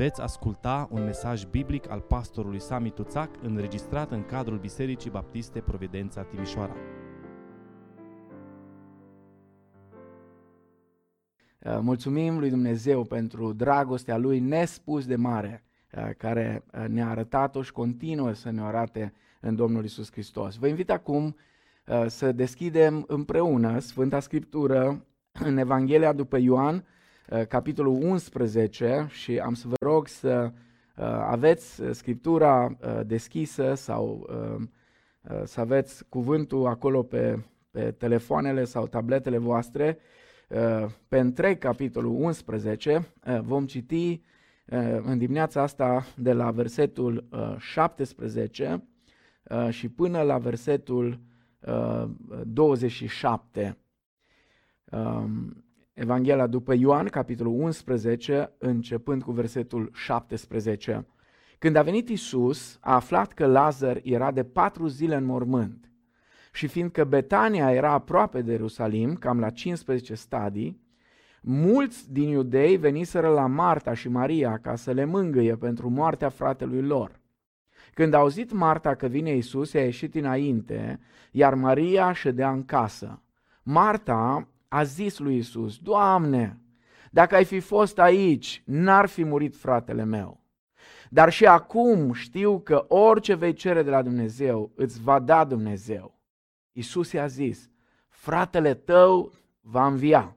Veți asculta un mesaj biblic al pastorului Sami Tuțac înregistrat în cadrul Bisericii Baptiste Providența Timișoara. Uh, mulțumim lui Dumnezeu pentru dragostea lui nespus de mare uh, care uh, ne-a arătat-o și continuă să ne arate în Domnul Isus Hristos. Vă invit acum să deschidem împreună Sfânta Scriptură în Evanghelia după Ioan, capitolul 11 și am să vă rog să aveți Scriptura deschisă sau să aveți cuvântul acolo pe, pe telefoanele sau tabletele voastre pe întreg capitolul 11. Vom citi în dimineața asta de la versetul 17 și până la versetul 27. Evanghelia după Ioan, capitolul 11, începând cu versetul 17. Când a venit Isus, a aflat că Lazar era de patru zile în mormânt. Și fiindcă Betania era aproape de Ierusalim, cam la 15 stadii, mulți din iudei veniseră la Marta și Maria ca să le mângâie pentru moartea fratelui lor. Când a auzit Marta că vine Isus, i-a ieșit înainte, iar Maria ședea în casă. Marta a zis lui Isus, Doamne, dacă ai fi fost aici, n-ar fi murit fratele meu. Dar și acum știu că orice vei cere de la Dumnezeu, îți va da Dumnezeu. Isus i-a zis, fratele tău va învia.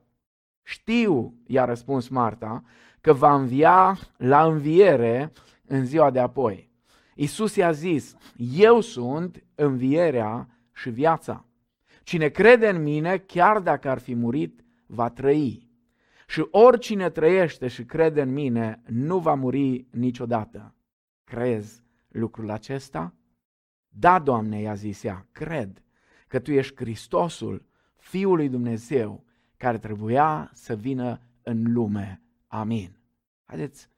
Știu, i-a răspuns Marta, că va învia la înviere în ziua de apoi. Isus i-a zis, eu sunt învierea și viața. Cine crede în mine, chiar dacă ar fi murit, va trăi. Și oricine trăiește și crede în mine, nu va muri niciodată. Crezi lucrul acesta? Da, Doamne, i-a zis ea, cred că Tu ești Hristosul, Fiul lui Dumnezeu, care trebuia să vină în lume. Amin. Haideți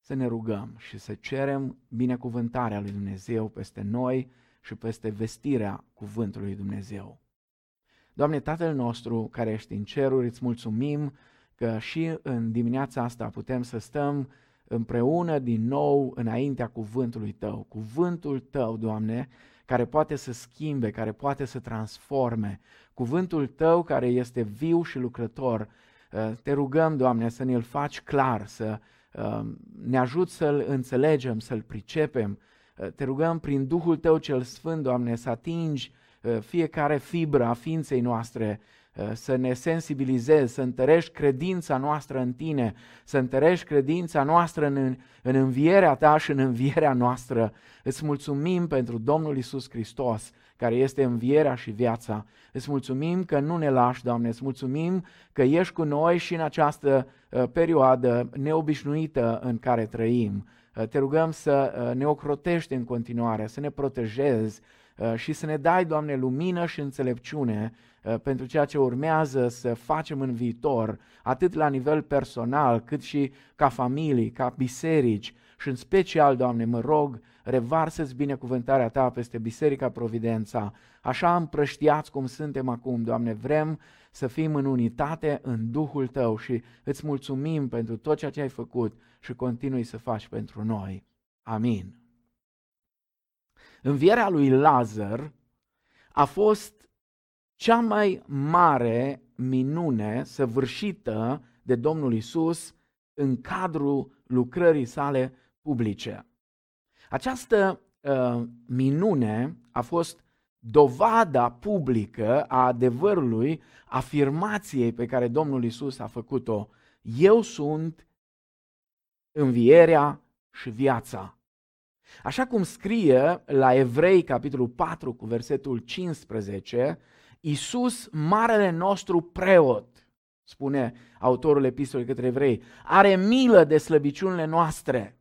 să ne rugăm și să cerem binecuvântarea lui Dumnezeu peste noi și peste vestirea cuvântului lui Dumnezeu. Doamne, Tatăl nostru care ești în ceruri, îți mulțumim că și în dimineața asta putem să stăm împreună din nou înaintea cuvântului Tău. Cuvântul Tău, Doamne, care poate să schimbe, care poate să transforme. Cuvântul Tău care este viu și lucrător. Uh, te rugăm, Doamne, să ne-l faci clar, să uh, ne ajut să-l înțelegem, să-l pricepem. Uh, te rugăm prin Duhul Tău cel Sfânt, Doamne, să atingi fiecare fibră a ființei noastre, Uh, să ne sensibilizezi, să întărești credința noastră în tine, să întărești credința noastră în, în învierea ta și în învierea noastră. Îți mulțumim pentru Domnul Isus Hristos, care este învierea și viața. Îți mulțumim că nu ne lași, Doamne, îți mulțumim că ești cu noi și în această uh, perioadă neobișnuită în care trăim. Uh, te rugăm să ne ocrotești în continuare, să ne protejezi și să ne dai, Doamne, lumină și înțelepciune Uh, pentru ceea ce urmează să facem în viitor, atât la nivel personal, cât și ca familii, ca biserici și în special, Doamne, mă rog, revarsă-ți binecuvântarea Ta peste Biserica Providența, așa împrăștiați cum suntem acum, Doamne, vrem să fim în unitate în Duhul Tău și îți mulțumim pentru tot ceea ce ai făcut și continui să faci pentru noi. Amin. Învierea lui Lazar a fost cea mai mare minune săvârșită de Domnul Isus în cadrul lucrării sale publice. Această uh, minune a fost dovada publică a adevărului, afirmației pe care Domnul Isus a făcut-o. Eu sunt învierea și viața. Așa cum scrie la Evrei, capitolul 4, cu versetul 15, Isus, marele nostru preot, spune autorul epistolei către evrei, are milă de slăbiciunile noastre,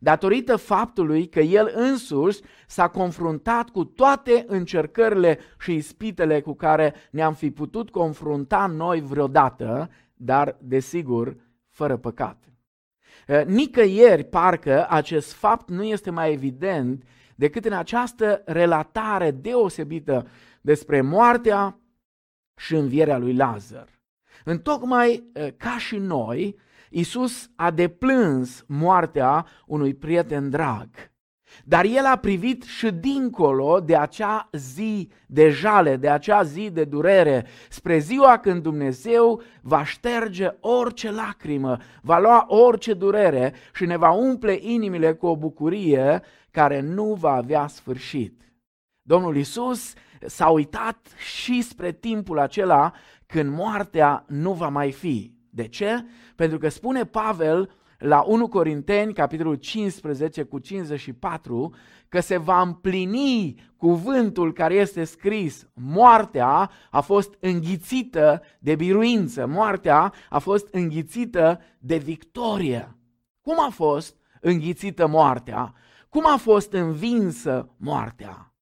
datorită faptului că el însuși s-a confruntat cu toate încercările și ispitele cu care ne-am fi putut confrunta noi vreodată, dar, desigur, fără păcat. Nicăieri, parcă, acest fapt nu este mai evident decât în această relatare deosebită despre moartea și învierea lui Lazar. Întocmai ca și noi, Isus a deplâns moartea unui prieten drag. Dar el a privit și dincolo de acea zi de jale, de acea zi de durere, spre ziua când Dumnezeu va șterge orice lacrimă, va lua orice durere și ne va umple inimile cu o bucurie care nu va avea sfârșit. Domnul Isus s-a uitat și spre timpul acela când moartea nu va mai fi. De ce? Pentru că spune Pavel la 1 Corinteni, capitolul 15 cu 54, că se va împlini cuvântul care este scris. Moartea a fost înghițită de biruință, moartea a fost înghițită de victorie. Cum a fost înghițită moartea? Cum a fost învinsă moartea?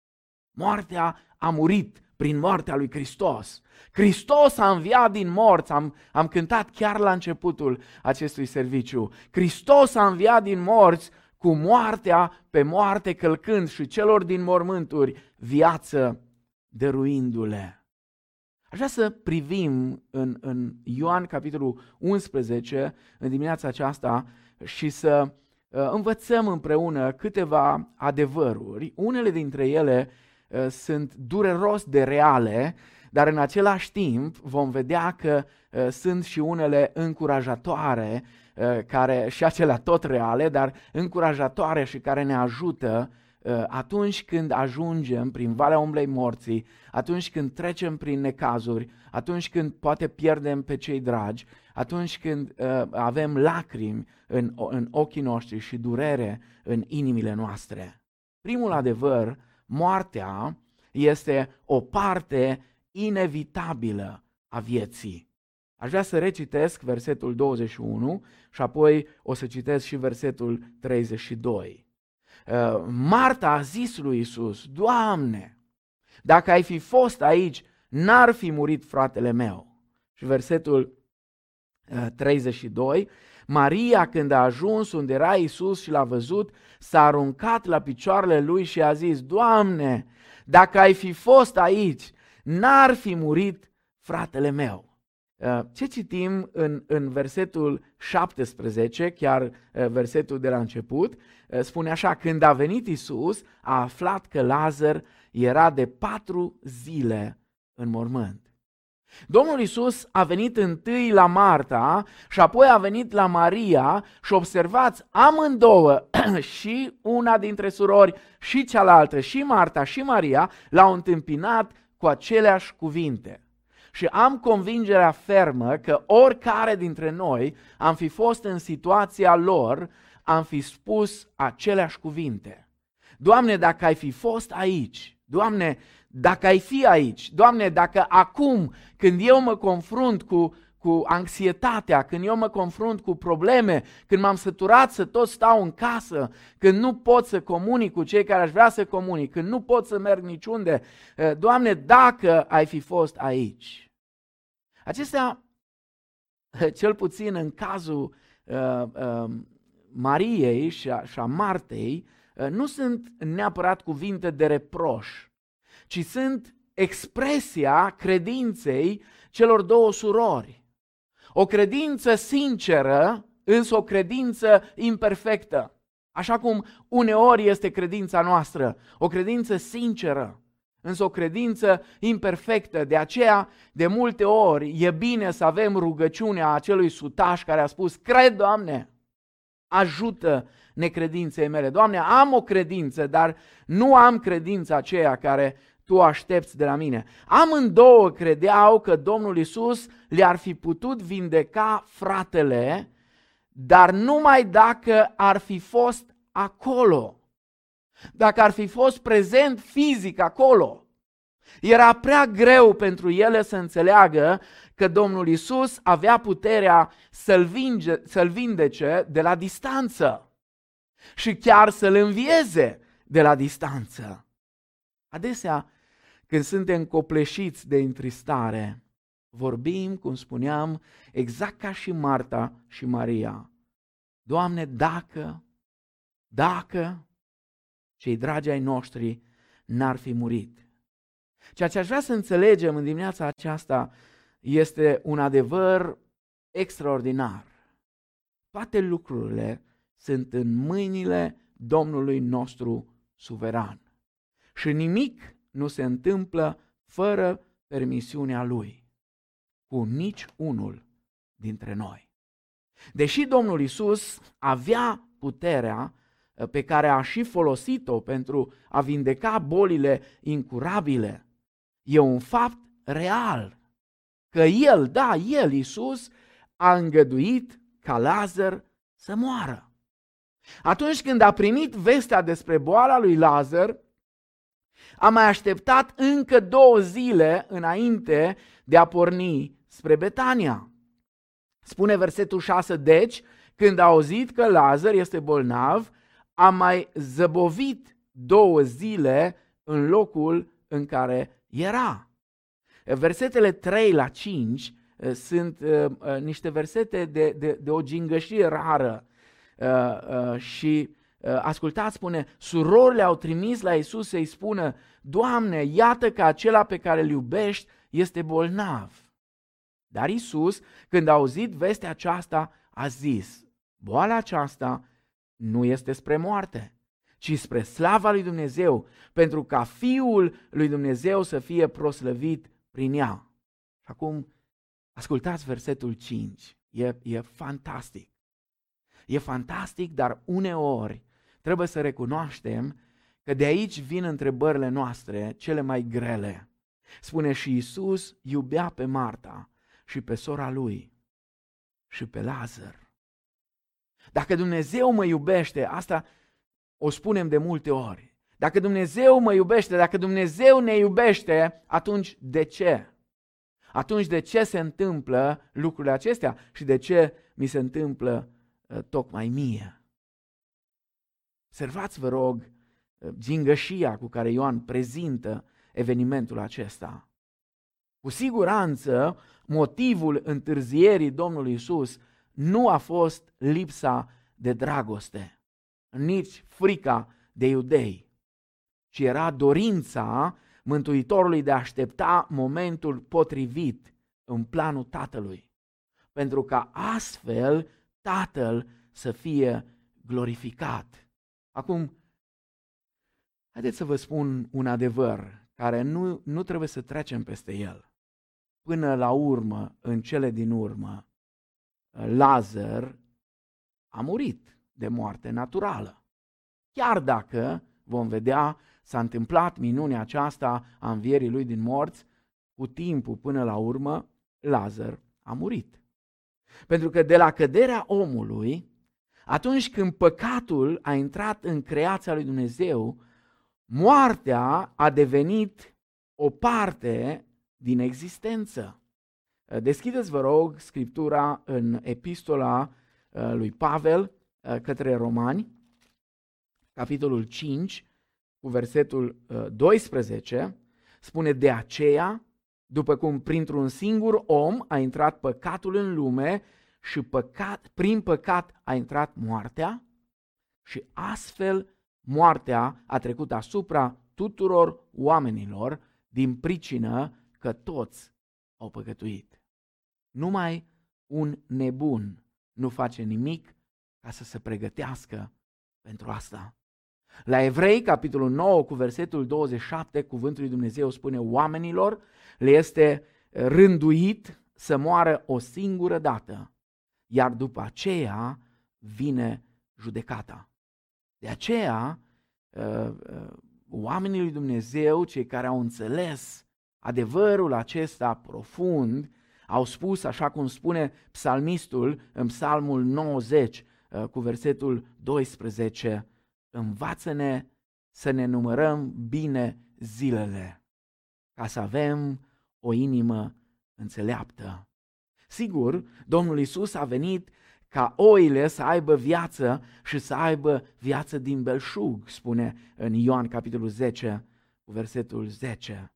Moartea a murit prin moartea lui Hristos. Hristos a înviat din morți, am, am cântat chiar la începutul acestui serviciu. Hristos a înviat din morți cu moartea pe moarte călcând și celor din mormânturi viață dăruindu-le. Aș vrea să privim în, în Ioan capitolul 11 în dimineața aceasta și să uh, învățăm împreună câteva adevăruri. Unele dintre ele uh, sunt dureros de reale, dar în același timp vom vedea că uh, sunt și unele încurajatoare, uh, care, și acelea tot reale, dar încurajatoare și care ne ajută uh, atunci când ajungem prin Valea Umblei Morții, atunci când trecem prin necazuri, atunci când poate pierdem pe cei dragi, atunci când uh, avem lacrimi în, în ochii noștri și durere în inimile noastre. Primul adevăr, moartea este o parte inevitabilă a vieții. Aș vrea să recitesc versetul 21 și apoi o să citesc și versetul 32. Uh, Marta a zis lui Isus, Doamne, dacă ai fi fost aici, n-ar fi murit fratele meu. Și versetul 32, uh, Maria când a ajuns unde era Isus și l-a văzut, s-a aruncat la picioarele lui și a zis, Doamne, dacă ai fi fost aici, n-ar fi murit fratele meu. Uh, ce citim în, în versetul 17, chiar uh, versetul de la început, uh, spune așa, când a venit Isus, a aflat că Lazar era de patru zile în mormânt. Domnul Isus a venit întâi la Marta și apoi a venit la Maria și observați amândouă și una dintre surori și cealaltă, și Marta și Maria, l-au întâmpinat cu aceleași cuvinte. Și am convingerea fermă că oricare dintre noi am fi fost în situația lor, am fi spus aceleași cuvinte. Doamne, dacă ai fi fost aici, Doamne, dacă ai fi aici, Doamne, dacă acum, când eu mă confrunt cu cu anxietatea, când eu mă confrunt cu probleme, când m-am săturat să tot stau în casă, când nu pot să comunic cu cei care aș vrea să comunic, când nu pot să merg niciunde. Eh, Doamne, dacă ai fi fost aici. Acestea, eh, cel puțin în cazul uh, uh, Mariei și a, și a Martei, uh, nu sunt neapărat cuvinte de reproș, ci sunt expresia credinței celor două surori. O credință sinceră, însă o credință imperfectă. Așa cum uneori este credința noastră, o credință sinceră, însă o credință imperfectă. De aceea, de multe ori, e bine să avem rugăciunea acelui sutaș care a spus, cred, Doamne, ajută necredinței mele. Doamne, am o credință, dar nu am credința aceea care tu aștepți de la mine. Amândouă credeau că Domnul Isus le-ar fi putut vindeca fratele, dar numai dacă ar fi fost acolo. Dacă ar fi fost prezent fizic acolo. Era prea greu pentru ele să înțeleagă că Domnul Isus avea puterea să-l, vinge, să-l vindece de la distanță și chiar să-l învieze de la distanță. Adesea, când suntem copleșiți de întristare, vorbim, cum spuneam, exact ca și Marta și Maria. Doamne, dacă, dacă cei dragi ai noștri n-ar fi murit. Ceea ce aș vrea să înțelegem în dimineața aceasta este un adevăr extraordinar. toate lucrurile sunt în mâinile Domnului nostru suveran. Și nimic nu se întâmplă fără permisiunea Lui, cu nici unul dintre noi. Deși Domnul Isus avea puterea uh, pe care a și folosit-o pentru a vindeca bolile incurabile, e un fapt real că El, da, El, Isus, a îngăduit ca Lazar să moară. Atunci când a primit vestea despre boala lui Lazar, a mai așteptat încă două zile înainte de a porni spre Betania. Spune versetul 6, deci, când a auzit că Lazar este bolnav, a mai zăbovit două zile în locul în care era. Versetele 3 la 5 uh, sunt uh, uh, niște versete de, de, de o gingășie rară și ascultați, spune, surorile au trimis la Isus să-i spună, Doamne, iată că acela pe care îl iubești este bolnav. Dar Isus, când a auzit vestea aceasta, a zis, boala aceasta nu este spre moarte, ci spre slava lui Dumnezeu, pentru ca Fiul lui Dumnezeu să fie proslăvit prin ea. Și acum, ascultați versetul 5. E, e fantastic. E fantastic, dar uneori trebuie să recunoaștem că de aici vin întrebările noastre cele mai grele. Spune și Isus iubea pe Marta și pe sora lui și pe Lazar. Dacă Dumnezeu mă iubește, asta o spunem de multe ori. Dacă Dumnezeu mă iubește, dacă Dumnezeu ne iubește, atunci de ce? Atunci de ce se întâmplă lucrurile acestea și de ce mi se întâmplă uh, tocmai mie? Observați, vă rog, uh, gingășia cu care Ioan prezintă evenimentul acesta. Cu siguranță, motivul întârzierii Domnului Isus nu a fost lipsa de dragoste, nici frica de iudei ci era dorința Mântuitorului de a aștepta momentul potrivit în planul Tatălui, pentru ca astfel Tatăl să fie glorificat. Acum, haideți să vă spun un adevăr care nu, nu trebuie să trecem peste el. Până la urmă, în cele din urmă, Lazar a murit de moarte naturală. Chiar dacă vom vedea s-a întâmplat minunea aceasta a învierii lui din morți, cu timpul până la urmă, Lazar a murit. Pentru că de la căderea omului, atunci când păcatul a intrat în creația lui Dumnezeu, moartea a devenit o parte din existență. Deschideți, vă rog, scriptura în epistola uh, lui Pavel uh, către Romani, capitolul 5, cu versetul 12, uh, spune de aceea, după cum printr-un singur om a intrat păcatul în lume și păcat, prin păcat a intrat moartea și astfel moartea a trecut asupra tuturor oamenilor din pricină că toți au păcătuit. Numai un nebun nu face nimic ca să se pregătească pentru asta. La Evrei, capitolul 9, cu versetul 27, cuvântul lui Dumnezeu spune oamenilor le este rânduit să moară o singură dată, iar după aceea vine judecata. De aceea, uh, uh, oamenii lui Dumnezeu, cei care au înțeles adevărul acesta profund, au spus, așa cum spune psalmistul în psalmul 90, uh, cu versetul 12, învață-ne să ne numărăm bine zilele, ca să avem o inimă înțeleaptă. Sigur, Domnul Isus a venit ca oile să aibă viață și să aibă viață din belșug, spune în Ioan capitolul 10, cu versetul 10.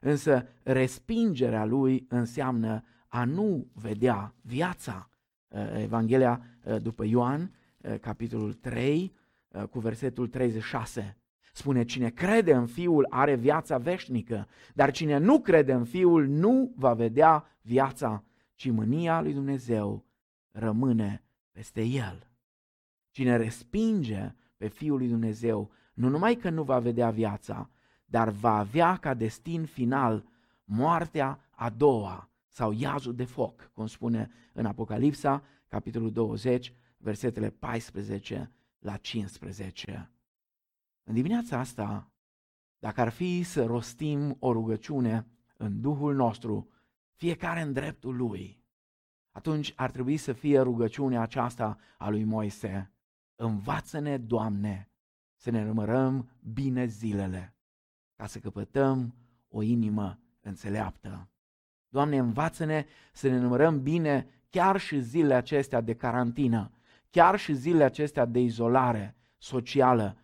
Însă respingerea lui înseamnă a nu vedea viața. Evanghelia după Ioan, capitolul 3, Uh, cu versetul 36. Spune, cine crede în Fiul are viața veșnică, dar cine nu crede în Fiul nu va vedea viața, ci mânia lui Dumnezeu rămâne peste el. Cine respinge pe Fiul lui Dumnezeu, nu numai că nu va vedea viața, dar va avea ca destin final moartea a doua sau iazul de foc, cum spune în Apocalipsa, capitolul 20, versetele 14 la 15. În dimineața asta, dacă ar fi să rostim o rugăciune în Duhul nostru, fiecare în dreptul lui, atunci ar trebui să fie rugăciunea aceasta a lui Moise. Învață-ne, Doamne, să ne rămărăm bine zilele, ca să căpătăm o inimă înțeleaptă. Doamne, învață-ne să ne numărăm bine chiar și zilele acestea de carantină, chiar și zilele acestea de izolare socială,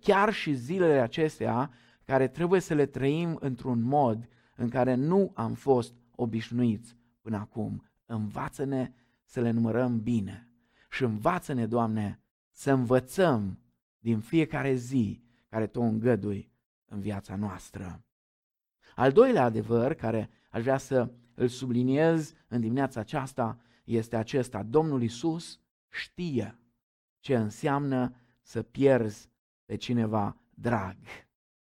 chiar și zilele acestea care trebuie să le trăim într-un mod în care nu am fost obișnuiți până acum. Învață-ne să le numărăm bine și învață-ne, Doamne, să învățăm din fiecare zi care Tu îngădui în viața noastră. Al doilea adevăr care aș vrea să îl subliniez în dimineața aceasta este acesta. Domnul Isus știe ce înseamnă să pierzi pe cineva drag.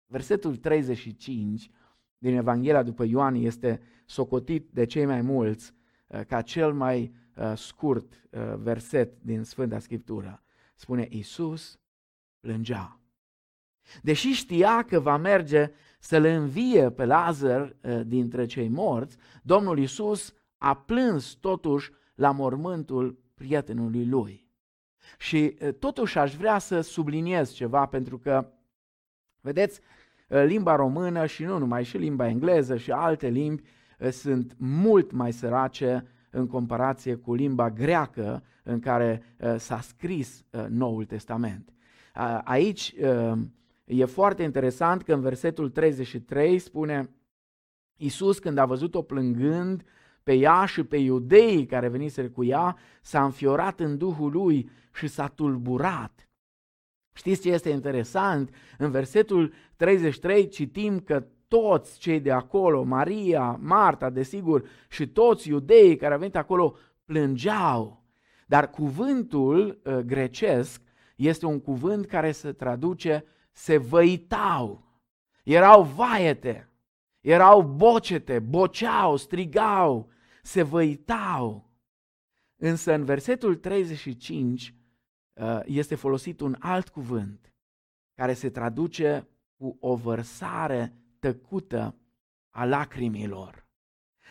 Versetul 35 din Evanghelia după Ioan este socotit de cei mai mulți uh, ca cel mai uh, scurt uh, verset din Sfânta Scriptură. Spune, Isus plângea. Deși știa că va merge să-l învie pe Lazar dintre cei morți, Domnul Isus a plâns totuși la mormântul prietenului lui. Și totuși aș vrea să subliniez ceva, pentru că, vedeți, limba română și nu numai, și limba engleză și alte limbi sunt mult mai sărace în comparație cu limba greacă în care s-a scris Noul Testament. Aici e foarte interesant că în versetul 33 spune Iisus când a văzut-o plângând pe ea și pe iudeii care veniseră cu ea, s-a înfiorat în Duhul lui și s-a tulburat. Știți ce este interesant? În versetul 33 citim că toți cei de acolo, Maria, Marta, desigur, și toți iudeii care au venit acolo plângeau. Dar cuvântul uh, grecesc este un cuvânt care se traduce se văitau. Erau vaete, erau bocete, boceau, strigau, se văitau. Însă în versetul 35 uh, este folosit un alt cuvânt care se traduce cu o vărsare tăcută a lacrimilor.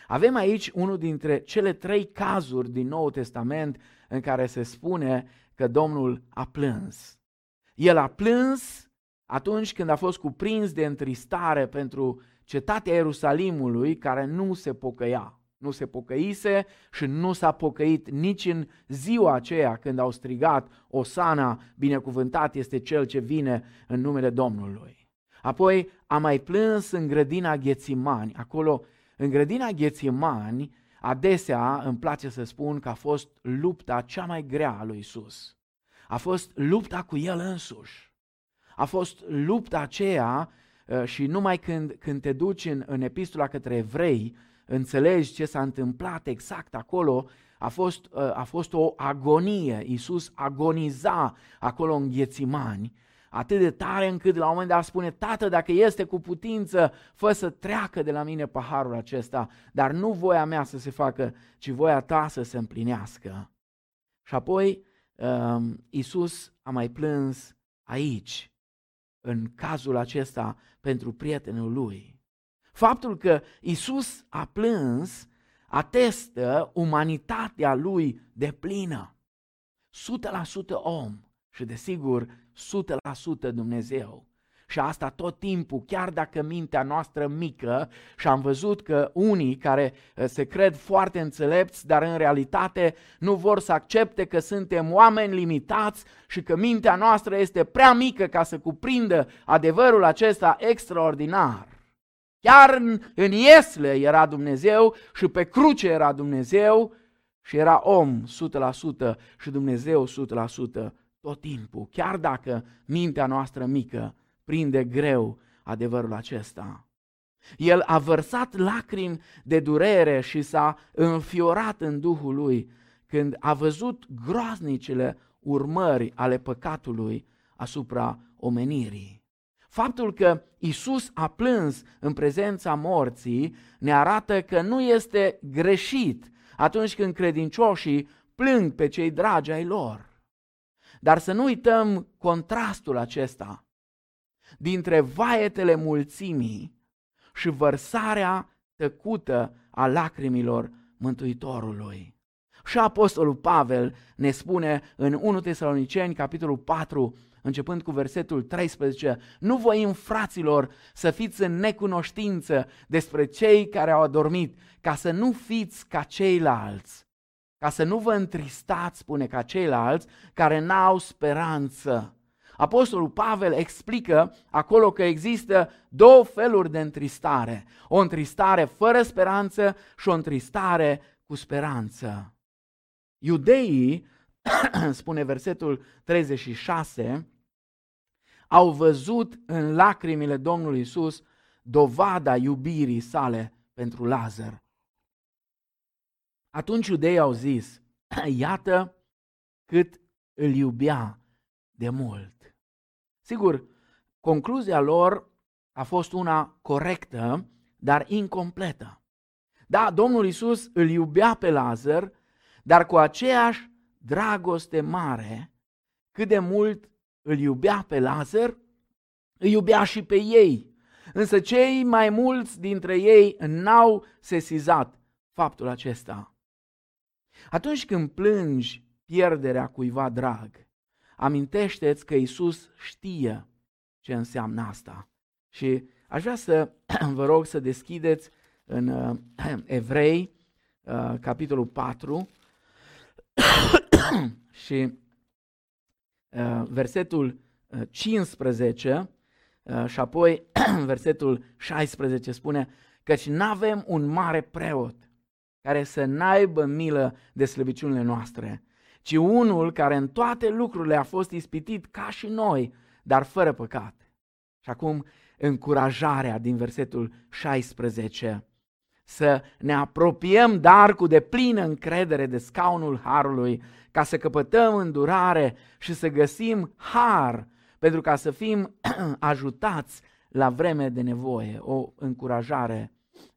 Avem aici unul dintre cele trei cazuri din Noul Testament în care se spune că Domnul a plâns. El a plâns atunci când a fost cuprins de întristare pentru cetatea Ierusalimului care nu se pocăia. Nu se pocăise și nu s-a pocăit nici în ziua aceea când au strigat Osana, binecuvântat este cel ce vine în numele Domnului. Apoi a mai plâns în grădina Ghețimani. Acolo, în grădina Ghețimani, adesea îmi place să spun că a fost lupta cea mai grea a lui Isus. A fost lupta cu el însuși. A fost lupta aceea uh, și numai când, când te duci în, în epistola către evrei, înțelegi ce s-a întâmplat exact acolo, a fost, uh, a fost o agonie. Iisus agoniza acolo în ghețimani, atât de tare încât la un moment dat spune, Tată, dacă este cu putință, fă să treacă de la mine paharul acesta, dar nu voia mea să se facă, ci voia ta să se împlinească. Și apoi um, Iisus a mai plâns aici, în cazul acesta, pentru prietenul lui. Faptul că Isus a plâns atestă umanitatea lui de plină. 100% om și desigur 100% Dumnezeu. Și asta tot timpul, chiar dacă mintea noastră mică, și am văzut că unii care eh, se cred foarte înțelepți, dar în realitate nu vor să accepte că suntem oameni limitați și că mintea noastră este prea mică ca să cuprindă adevărul acesta extraordinar. Chiar în, în Iesle era Dumnezeu și pe cruce era Dumnezeu și era om 100% și Dumnezeu 100% tot timpul. Chiar dacă mintea noastră mică prinde greu adevărul acesta. El a vărsat lacrimi de durere și s-a înfiorat în Duhul lui când a văzut groaznicele urmări ale păcatului asupra omenirii. Faptul că Isus a plâns în prezența morții ne arată că nu este greșit atunci când credincioșii plâng pe cei dragi ai lor. Dar să nu uităm contrastul acesta dintre vaetele mulțimii și vărsarea tăcută a lacrimilor Mântuitorului. Și Apostolul Pavel ne spune în 1 Tesaloniceni, capitolul 4, începând cu versetul 13, nu voim, fraților, să fiți în necunoștință despre cei care au adormit, ca să nu fiți ca ceilalți, ca să nu vă întristați, spune, ca ceilalți care n-au speranță. Apostolul Pavel explică acolo că există două feluri de întristare. O întristare fără speranță și o întristare cu speranță. Iudeii, spune versetul 36, au văzut în lacrimile Domnului Isus dovada iubirii sale pentru Lazar. Atunci iudeii au zis, iată cât îl iubea de mult. Sigur, concluzia lor a fost una corectă, dar incompletă. Da, Domnul Isus îl iubea pe Lazar, dar cu aceeași dragoste mare, cât de mult îl iubea pe Lazar, îi iubea și pe ei. Însă cei mai mulți dintre ei n-au sesizat faptul acesta. Atunci când plângi pierderea cuiva drag, amintește-ți că Isus știe ce înseamnă asta. Și aș vrea să vă rog să deschideți în uh, Evrei, uh, capitolul 4, și uh, versetul 15 uh, uh, și apoi versetul 16 spune căci nu avem un mare preot care să n-aibă milă de slăbiciunile noastre, ci unul care în toate lucrurile a fost ispitit ca și noi, dar fără păcat. Și acum încurajarea din versetul 16 să ne apropiem dar cu deplină încredere de scaunul Harului, ca să căpătăm îndurare și să găsim har, pentru ca să fim ajutați la vreme de nevoie, o încurajare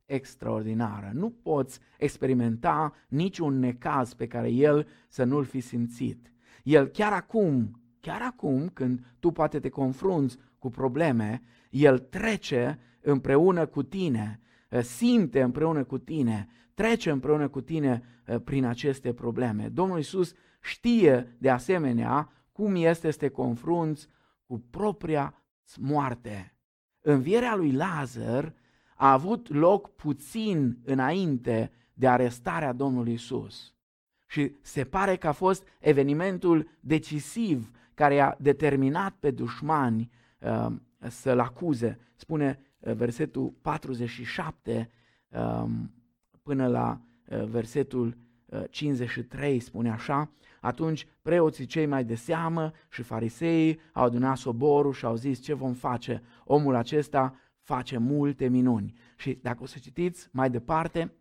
extraordinară. Nu poți experimenta niciun necaz pe care el să nu-l fi simțit. El chiar acum, chiar acum când tu poate te confrunți cu probleme, el trece împreună cu tine Eh, simte împreună cu tine, trece împreună cu tine eh, prin aceste probleme. Domnul Isus știe de asemenea cum este să te confrunți cu propria moarte. Învierea lui Lazar a avut loc puțin înainte de arestarea Domnului Isus. Și se pare că a fost evenimentul decisiv care a determinat pe dușmani uh, să-l acuze. Spune versetul 47 um, până la uh, versetul 53 uh, spune așa, atunci preoții cei mai de seamă și fariseii au adunat soborul și au zis ce vom face, omul acesta face multe minuni. Și dacă o să citiți mai departe,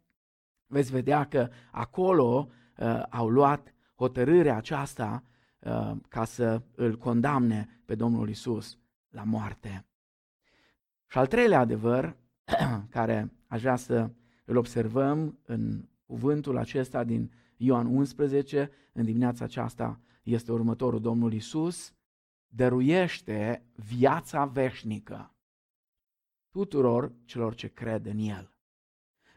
veți vedea că acolo uh, au luat hotărârea aceasta uh, ca să îl condamne pe Domnul Isus la moarte. Și al treilea adevăr, care aș vrea să îl observăm în cuvântul acesta din Ioan 11, în dimineața aceasta, este următorul. Domnul Isus dăruiește viața veșnică tuturor celor ce cred în El.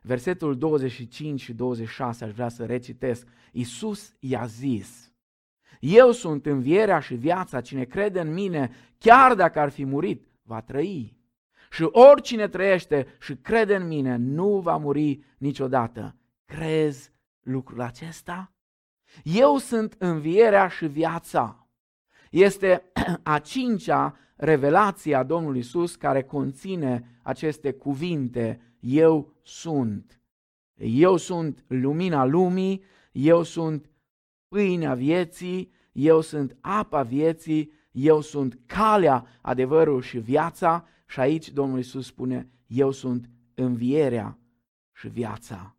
Versetul 25 și 26 aș vrea să recitesc. Isus i-a zis, Eu sunt învierea și viața, cine crede în mine, chiar dacă ar fi murit, va trăi. Și oricine trăiește și crede în mine nu va muri niciodată. Crezi lucrul acesta? Eu sunt învierea și viața. Este a cincea revelație a Domnului Isus care conține aceste cuvinte. Eu sunt. Eu sunt lumina lumii, eu sunt pâinea vieții, eu sunt apa vieții, eu sunt calea, adevărul și viața și aici Domnul Iisus spune, eu sunt învierea și viața.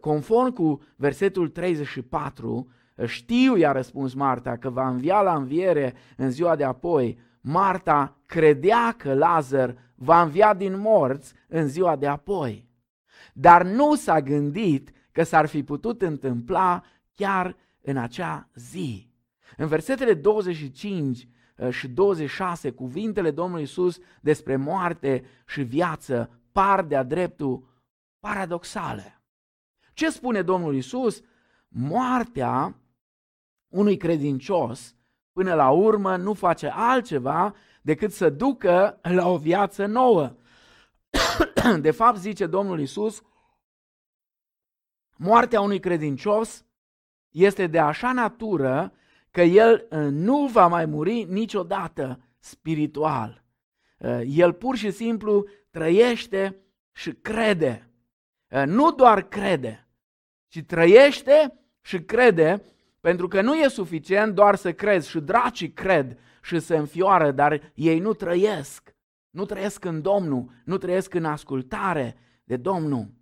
Conform cu versetul 34, știu, i-a răspuns Marta, că va învia la înviere în ziua de apoi. Marta credea că Lazar va învia din morți în ziua de apoi. Dar nu s-a gândit că s-ar fi putut întâmpla chiar în acea zi. În versetele 25 uh, și 26, cuvintele Domnului Isus despre moarte și viață par de-a dreptul paradoxale. Ce spune Domnul Isus? Moartea unui credincios până la urmă nu face altceva decât să ducă la o viață nouă. De fapt, zice Domnul Isus, moartea unui credincios este de așa natură că el uh, nu va mai muri niciodată spiritual. Uh, el pur și simplu trăiește și crede. Uh, nu doar crede, ci trăiește și crede pentru că nu e suficient doar să crezi și dracii cred și se înfioară, dar ei nu trăiesc. Nu trăiesc în Domnul, nu trăiesc în ascultare de Domnul.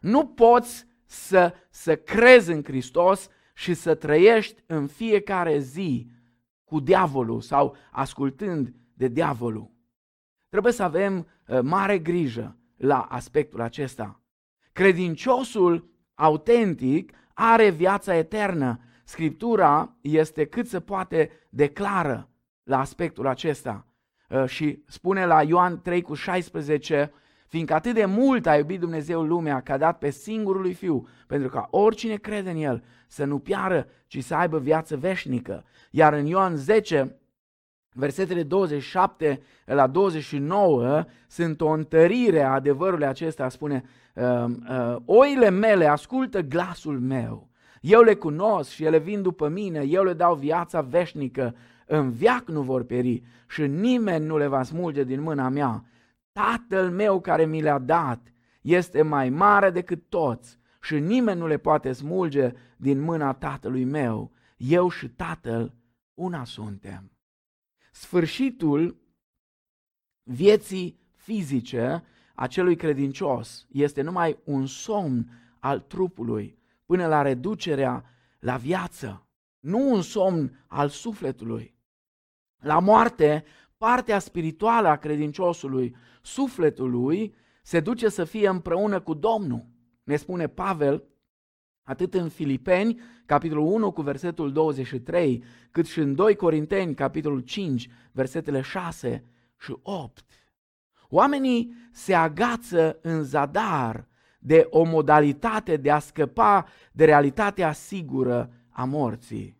Nu poți să, să crezi în Hristos și să trăiești în fiecare zi cu diavolul sau ascultând de diavolul. Trebuie să avem uh, mare grijă la aspectul acesta. Credinciosul autentic are viața eternă. Scriptura este cât se poate declară la aspectul acesta. Uh, și spune la Ioan 3 cu 16, fiindcă atât de mult a iubit Dumnezeu lumea că a dat pe singurul lui Fiu, pentru ca oricine crede în El să nu piară, ci să aibă viață veșnică. Iar în Ioan 10, versetele 27 la 29 sunt o întărire a adevărului acesta, spune, uh, uh, oile mele ascultă glasul meu, eu le cunosc și ele vin după mine, eu le dau viața veșnică, în viac nu vor pieri și nimeni nu le va smulge din mâna mea. Tatăl meu care mi le-a dat este mai mare decât toți și nimeni nu le poate smulge din mâna tatălui meu. Eu și tatăl una suntem. Sfârșitul vieții fizice a celui credincios este numai un somn al trupului până la reducerea la viață, nu un somn al sufletului. La moarte, partea spirituală a credinciosului, sufletului, se duce să fie împreună cu Domnul. Ne spune Pavel, atât în Filipeni, capitolul 1 cu versetul 23, cât și în 2 Corinteni, capitolul 5, versetele 6 și 8. Oamenii se agață în zadar de o modalitate de a scăpa de realitatea sigură a morții.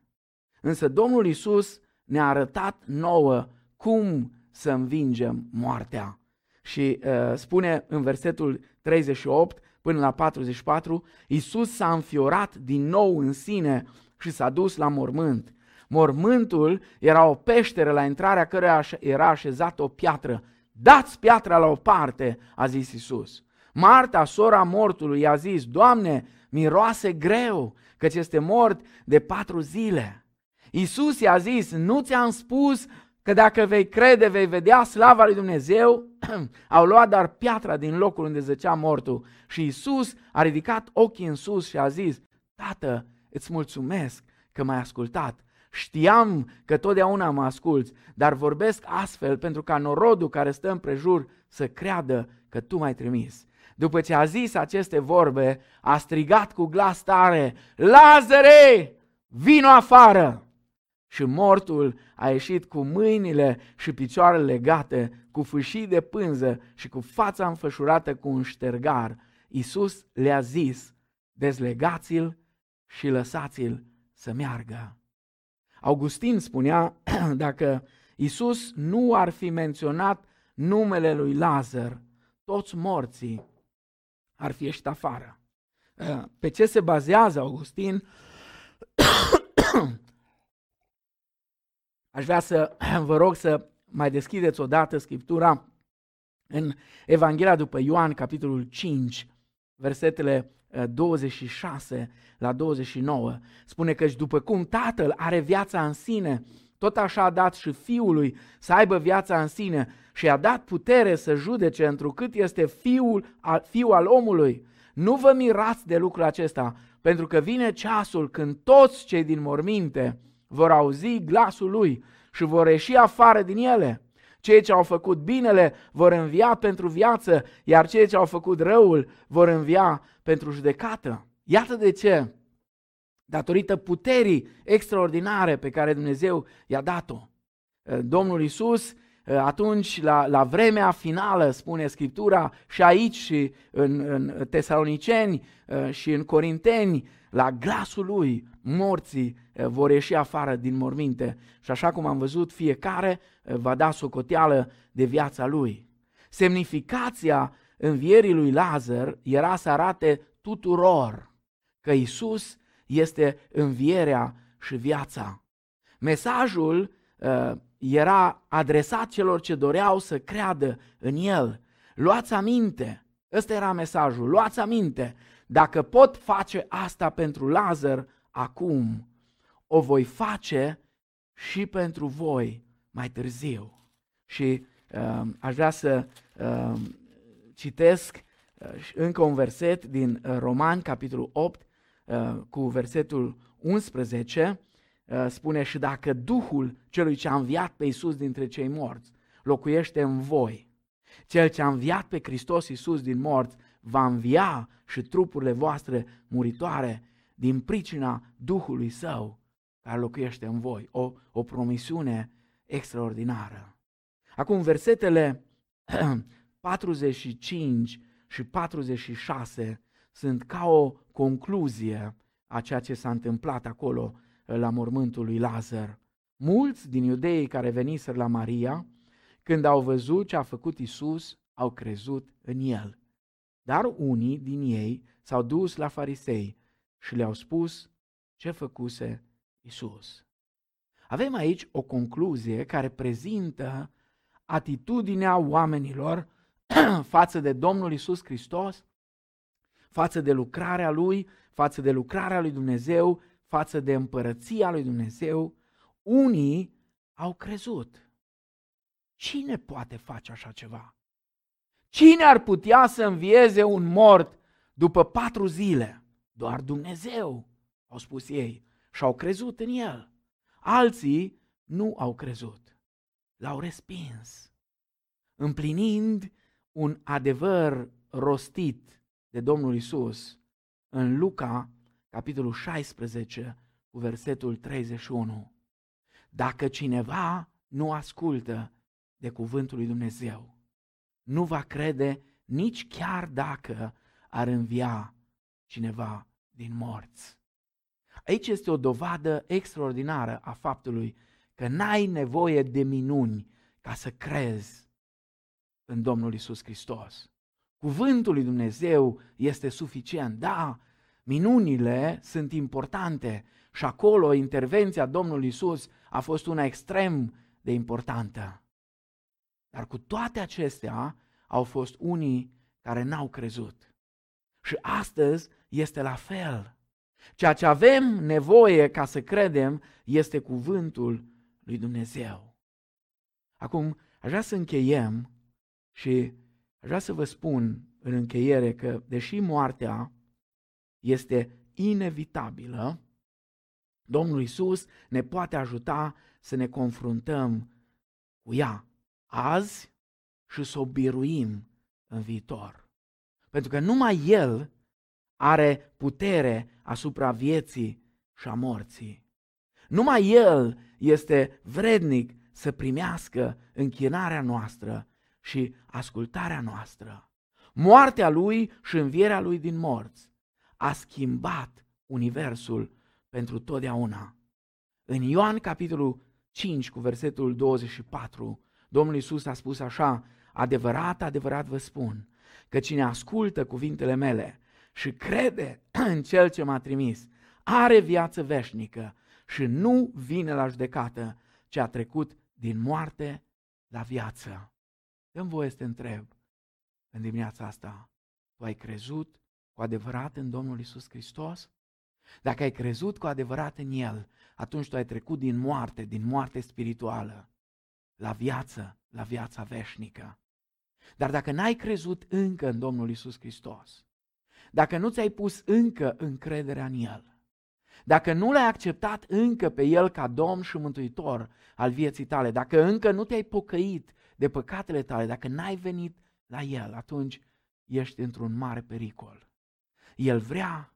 Însă Domnul Isus ne-a arătat nouă cum să învingem moartea. Și uh, spune în versetul 38 până la 44, Isus s-a înfiorat din nou în sine și s-a dus la mormânt. Mormântul era o peșteră la intrarea căreia era așezată o piatră. Dați piatra la o parte, a zis Isus. Marta, sora mortului, i-a zis, Doamne, miroase greu, căci este mort de patru zile. Isus i-a zis, nu ți-am spus că dacă vei crede, vei vedea slava lui Dumnezeu? Au luat dar piatra din locul unde zăcea mortul și Isus a ridicat ochii în sus și a zis, Tată, îți mulțumesc că m-ai ascultat. Știam că totdeauna mă asculți, dar vorbesc astfel pentru ca norodul care stă împrejur să creadă că tu m-ai trimis. După ce a zis aceste vorbe, a strigat cu glas tare, Lazare, vino afară! Și mortul a ieșit cu mâinile și picioarele legate, cu fâșii de pânză și cu fața înfășurată cu un ștergar. Iisus le-a zis, dezlegați-l și lăsați-l să meargă. Augustin spunea, dacă Iisus nu ar fi menționat numele lui Lazar, toți morții ar fi ieșit afară. Pe ce se bazează Augustin? Aș vrea să vă rog să mai deschideți odată Scriptura în Evanghelia după Ioan, capitolul 5, versetele 26 uh, la 29. Spune că după cum Tatăl are viața în sine, tot așa a dat și Fiului să aibă viața în sine și a dat putere să judece întrucât este Fiul, Fiul al omului. Nu vă mirați de lucrul acesta, pentru că vine ceasul când toți cei din morminte vor auzi glasul lui și vor ieși afară din ele. Cei ce au făcut binele vor învia pentru viață, iar cei ce au făcut răul vor învia pentru judecată. Iată de ce, datorită puterii extraordinare pe care Dumnezeu i-a dat-o, Domnul Isus atunci, la, la vremea finală, spune Scriptura, și aici, și în, în Tesaloniceni, și în Corinteni, la glasul lui, morții vor ieși afară din morminte. Și așa cum am văzut, fiecare va da socoteală de viața lui. Semnificația învierii lui Lazar era să arate tuturor că Isus este învierea și viața. Mesajul uh, era adresat celor ce doreau să creadă în el. Luați aminte, ăsta era mesajul, luați aminte, dacă pot face asta pentru Lazar acum, o voi face și pentru voi mai târziu. Și uh, aș vrea să uh, citesc uh, încă un verset din uh, Roman, capitolul 8, uh, cu versetul 11, uh, spune și dacă Duhul celui ce a înviat pe Iisus dintre cei morți locuiește în voi, cel ce a înviat pe Hristos Iisus din morți va învia și trupurile voastre muritoare din pricina Duhului Său care locuiește în voi. O, o promisiune extraordinară. Acum, versetele 45 și 46 sunt ca o concluzie a ceea ce s-a întâmplat acolo uh, la mormântul lui Lazar. Mulți din iudeii care veniseră la Maria, când au văzut ce a făcut Isus, au crezut în el. Dar unii din ei s-au dus la farisei și le-au spus ce făcuse Isus. Avem aici o concluzie care prezintă atitudinea oamenilor față de Domnul Isus Hristos, față de lucrarea Lui, față de lucrarea Lui Dumnezeu, față de împărăția Lui Dumnezeu. Unii au crezut. Cine poate face așa ceva? Cine ar putea să învieze un mort după patru zile? Doar Dumnezeu, au spus ei, și au crezut în el. Alții nu au crezut, l-au respins, împlinind un adevăr rostit de Domnul Isus în Luca, capitolul 16, cu versetul 31. Dacă cineva nu ascultă de cuvântul lui Dumnezeu, nu va crede nici chiar dacă ar învia cineva din morți. Aici este o dovadă extraordinară a faptului că n-ai nevoie de minuni ca să crezi în Domnul Isus Hristos. Cuvântul lui Dumnezeu este suficient. Da, minunile sunt importante și acolo intervenția Domnului Isus a fost una extrem de importantă. Dar cu toate acestea au fost unii care n-au crezut. Și astăzi este la fel. Ceea ce avem nevoie ca să credem este cuvântul lui Dumnezeu. Acum, aș vrea să încheiem și aș vrea să vă spun în încheiere că, deși moartea este inevitabilă, Domnul Isus ne poate ajuta să ne confruntăm cu ea azi și să o biruim în viitor. Pentru că numai El are putere asupra vieții și a morții. Numai El este vrednic să primească închinarea noastră și ascultarea noastră. Moartea Lui și învierea Lui din morți a schimbat Universul pentru totdeauna. În Ioan capitolul 5 cu versetul 24, Domnul Iisus a spus așa, adevărat, adevărat vă spun, că cine ascultă cuvintele mele și crede în Cel ce m-a trimis, are viață veșnică și nu vine la judecată, ce a trecut din moarte la viață. Dăm voie să te întreb în dimineața asta, tu ai crezut cu adevărat în Domnul Isus Hristos? Dacă ai crezut cu adevărat în El, atunci tu ai trecut din moarte, din moarte spirituală, la viață, la viața veșnică. Dar dacă n-ai crezut încă în Domnul Isus Hristos, dacă nu ți-ai pus încă încrederea în El, dacă nu l-ai acceptat încă pe El ca Domn și Mântuitor al vieții tale, dacă încă nu te-ai pocăit de păcatele tale, dacă n-ai venit la El, atunci ești într-un mare pericol. El vrea,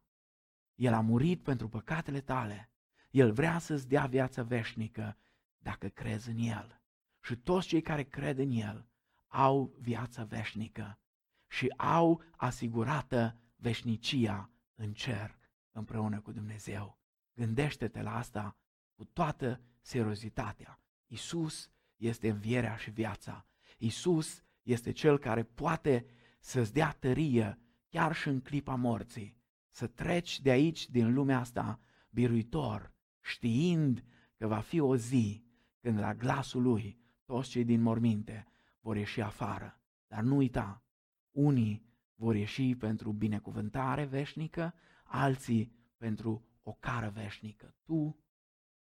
El a murit pentru păcatele tale, El vrea să-ți dea viața veșnică dacă crezi în El. Și toți cei care cred în El au viața veșnică și au asigurată veșnicia în cer împreună cu Dumnezeu. Gândește-te la asta cu toată seriozitatea. Isus este învierea și viața. Isus este cel care poate să-ți dea tărie chiar și în clipa morții. Să treci de aici, din lumea asta, biruitor, știind că va fi o zi când la glasul lui toți cei din morminte vor ieși afară. Dar nu uita, unii vor ieși pentru binecuvântare veșnică, alții pentru o cară veșnică. Tu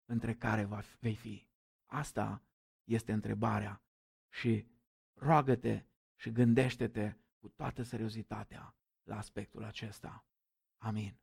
între care vei fi. Asta este întrebarea și roagă-te și gândește-te cu toată seriozitatea la aspectul acesta. Amin.